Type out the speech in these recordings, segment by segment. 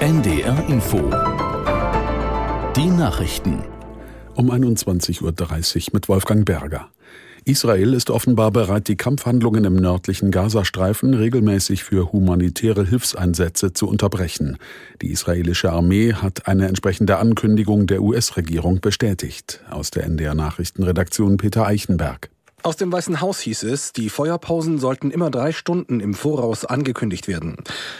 NDR Info. Die Nachrichten. Um 21.30 Uhr mit Wolfgang Berger. Israel ist offenbar bereit, die Kampfhandlungen im nördlichen Gazastreifen regelmäßig für humanitäre Hilfseinsätze zu unterbrechen. Die israelische Armee hat eine entsprechende Ankündigung der US-Regierung bestätigt. Aus der NDR Nachrichtenredaktion Peter Eichenberg. Aus dem Weißen Haus hieß es, die Feuerpausen sollten immer drei Stunden im Voraus angekündigt werden.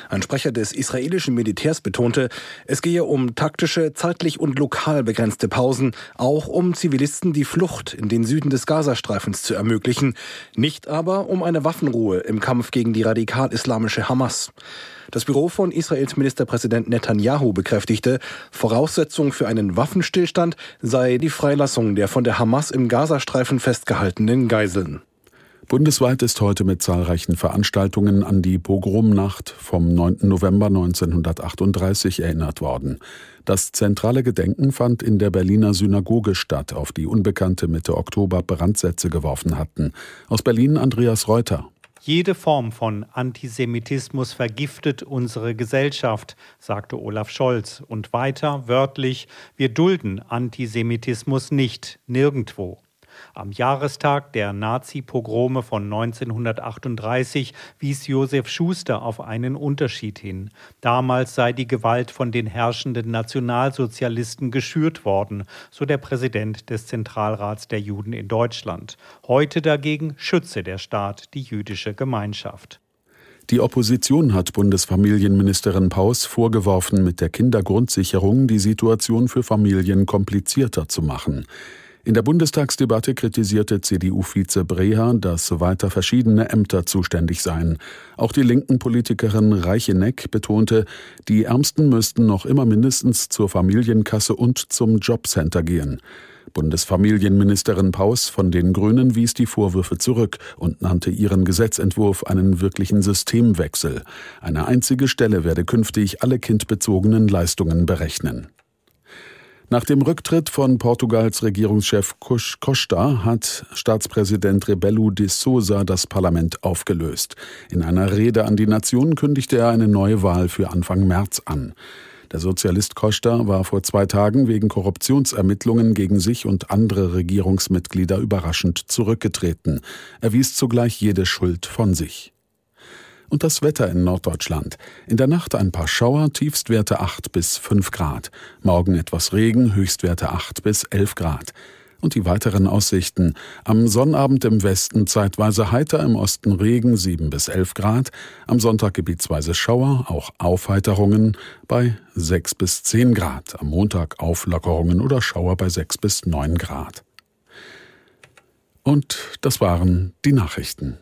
Ein Sprecher des israelischen Militärs betonte, es gehe um taktische, zeitlich und lokal begrenzte Pausen, auch um Zivilisten die Flucht in den Süden des Gazastreifens zu ermöglichen, nicht aber um eine Waffenruhe im Kampf gegen die radikal-islamische Hamas. Das Büro von Israels Ministerpräsident Netanyahu bekräftigte, Voraussetzung für einen Waffenstillstand sei die Freilassung der von der Hamas im Gazastreifen festgehaltenen Geiseln. Bundesweit ist heute mit zahlreichen Veranstaltungen an die Pogromnacht vom 9. November 1938 erinnert worden. Das zentrale Gedenken fand in der Berliner Synagoge statt, auf die Unbekannte Mitte Oktober Brandsätze geworfen hatten. Aus Berlin Andreas Reuter. Jede Form von Antisemitismus vergiftet unsere Gesellschaft, sagte Olaf Scholz. Und weiter wörtlich, wir dulden Antisemitismus nicht, nirgendwo. Am Jahrestag der Nazi-Pogrome von 1938 wies Josef Schuster auf einen Unterschied hin. Damals sei die Gewalt von den herrschenden Nationalsozialisten geschürt worden, so der Präsident des Zentralrats der Juden in Deutschland. Heute dagegen schütze der Staat die jüdische Gemeinschaft. Die Opposition hat Bundesfamilienministerin Paus vorgeworfen, mit der Kindergrundsicherung die Situation für Familien komplizierter zu machen. In der Bundestagsdebatte kritisierte CDU-Vize Breher, dass weiter verschiedene Ämter zuständig seien. Auch die linken Politikerin Reicheneck betonte, die Ärmsten müssten noch immer mindestens zur Familienkasse und zum Jobcenter gehen. Bundesfamilienministerin Paus von den Grünen wies die Vorwürfe zurück und nannte ihren Gesetzentwurf einen wirklichen Systemwechsel. Eine einzige Stelle werde künftig alle kindbezogenen Leistungen berechnen. Nach dem Rücktritt von Portugals Regierungschef Costa hat Staatspräsident Rebelo de Sousa das Parlament aufgelöst. In einer Rede an die Nation kündigte er eine neue Wahl für Anfang März an. Der Sozialist Costa war vor zwei Tagen wegen Korruptionsermittlungen gegen sich und andere Regierungsmitglieder überraschend zurückgetreten. Er wies zugleich jede Schuld von sich. Und das Wetter in Norddeutschland. In der Nacht ein paar Schauer, Tiefstwerte 8 bis 5 Grad. Morgen etwas Regen, Höchstwerte 8 bis 11 Grad. Und die weiteren Aussichten. Am Sonnabend im Westen zeitweise heiter, im Osten Regen 7 bis 11 Grad. Am Sonntag gebietsweise Schauer, auch Aufheiterungen bei 6 bis 10 Grad. Am Montag Auflockerungen oder Schauer bei 6 bis 9 Grad. Und das waren die Nachrichten.